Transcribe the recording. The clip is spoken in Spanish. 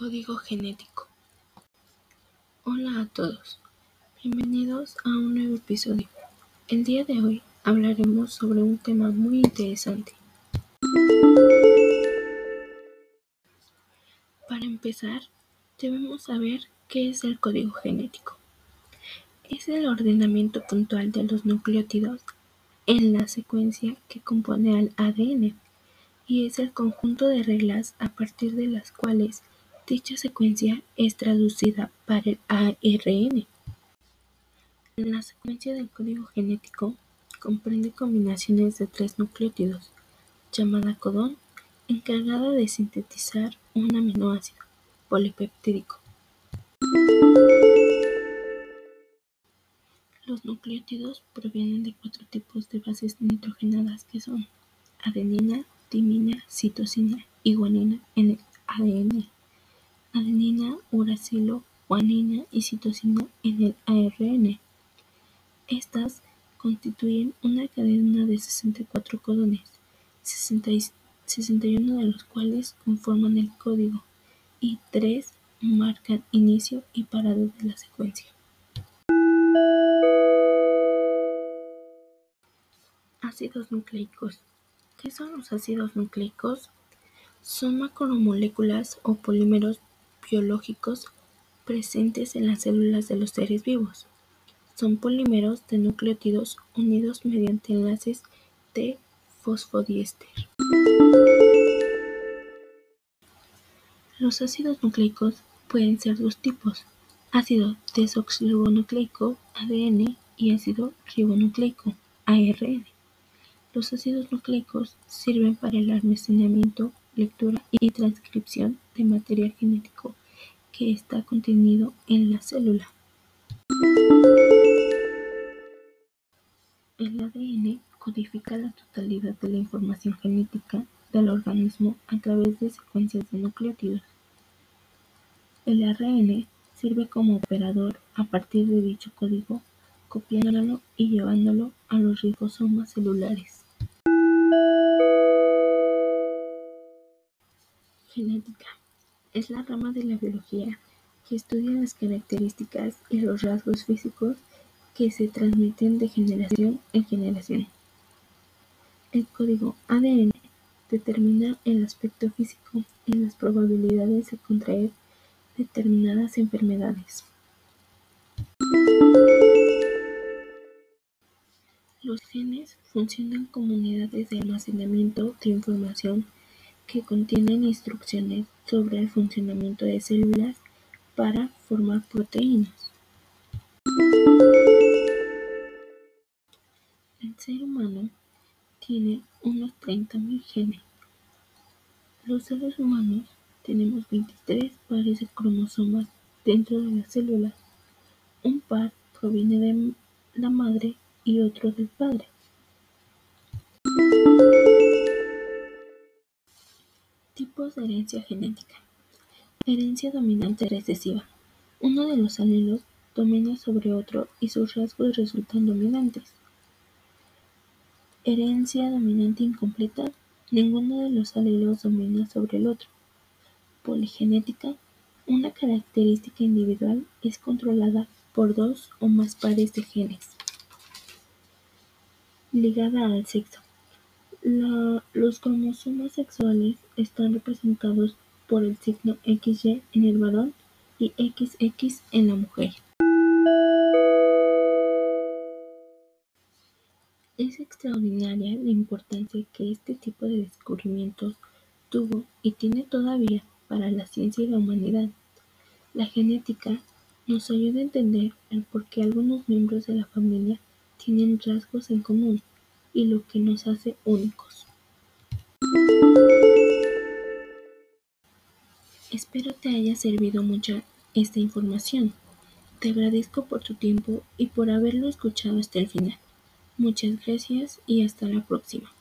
Código genético. Hola a todos, bienvenidos a un nuevo episodio. El día de hoy hablaremos sobre un tema muy interesante. Para empezar, debemos saber qué es el código genético. Es el ordenamiento puntual de los nucleótidos en la secuencia que compone al ADN y es el conjunto de reglas a partir de las cuales Dicha secuencia es traducida para el ARN. La secuencia del código genético comprende combinaciones de tres nucleótidos, llamada codón, encargada de sintetizar un aminoácido polipeptídico. Los nucleótidos provienen de cuatro tipos de bases nitrogenadas que son adenina, timina, citosina y guanina en el ADN adenina, uracilo, guanina y citosina en el ARN. Estas constituyen una cadena de 64 codones, 61 de los cuales conforman el código y 3 marcan inicio y parado de la secuencia. Ácidos nucleicos. ¿Qué son los ácidos nucleicos? Son macromoléculas o polímeros biológicos presentes en las células de los seres vivos. Son polímeros de nucleótidos unidos mediante enlaces de fosfodiéster. Los ácidos nucleicos pueden ser dos tipos, ácido desoxirribonucleico ADN y ácido ribonucleico ARN. Los ácidos nucleicos sirven para el almacenamiento, lectura y transcripción de material genético que está contenido en la célula. El ADN codifica la totalidad de la información genética del organismo a través de secuencias de nucleótidos. El ARN sirve como operador a partir de dicho código, copiándolo y llevándolo a los ribosomas celulares. Genética es la rama de la biología que estudia las características y los rasgos físicos que se transmiten de generación en generación. El código ADN determina el aspecto físico y las probabilidades de contraer determinadas enfermedades. Los genes funcionan como unidades de almacenamiento de información que contienen instrucciones sobre el funcionamiento de células para formar proteínas. El ser humano tiene unos 30.000 genes. Los seres humanos tenemos 23 pares de cromosomas dentro de las células. Un par proviene de la madre y otro del padre. De herencia genética. Herencia dominante recesiva. Uno de los alelos domina sobre otro y sus rasgos resultan dominantes. Herencia dominante incompleta. Ninguno de los alelos domina sobre el otro. Poligenética. Una característica individual es controlada por dos o más pares de genes. Ligada al sexo. Los cromosomas sexuales están representados por el signo XY en el varón y XX en la mujer. Es extraordinaria la importancia que este tipo de descubrimientos tuvo y tiene todavía para la ciencia y la humanidad. La genética nos ayuda a entender el por qué algunos miembros de la familia tienen rasgos en común y lo que nos hace únicos. Espero te haya servido mucho esta información. Te agradezco por tu tiempo y por haberlo escuchado hasta el final. Muchas gracias y hasta la próxima.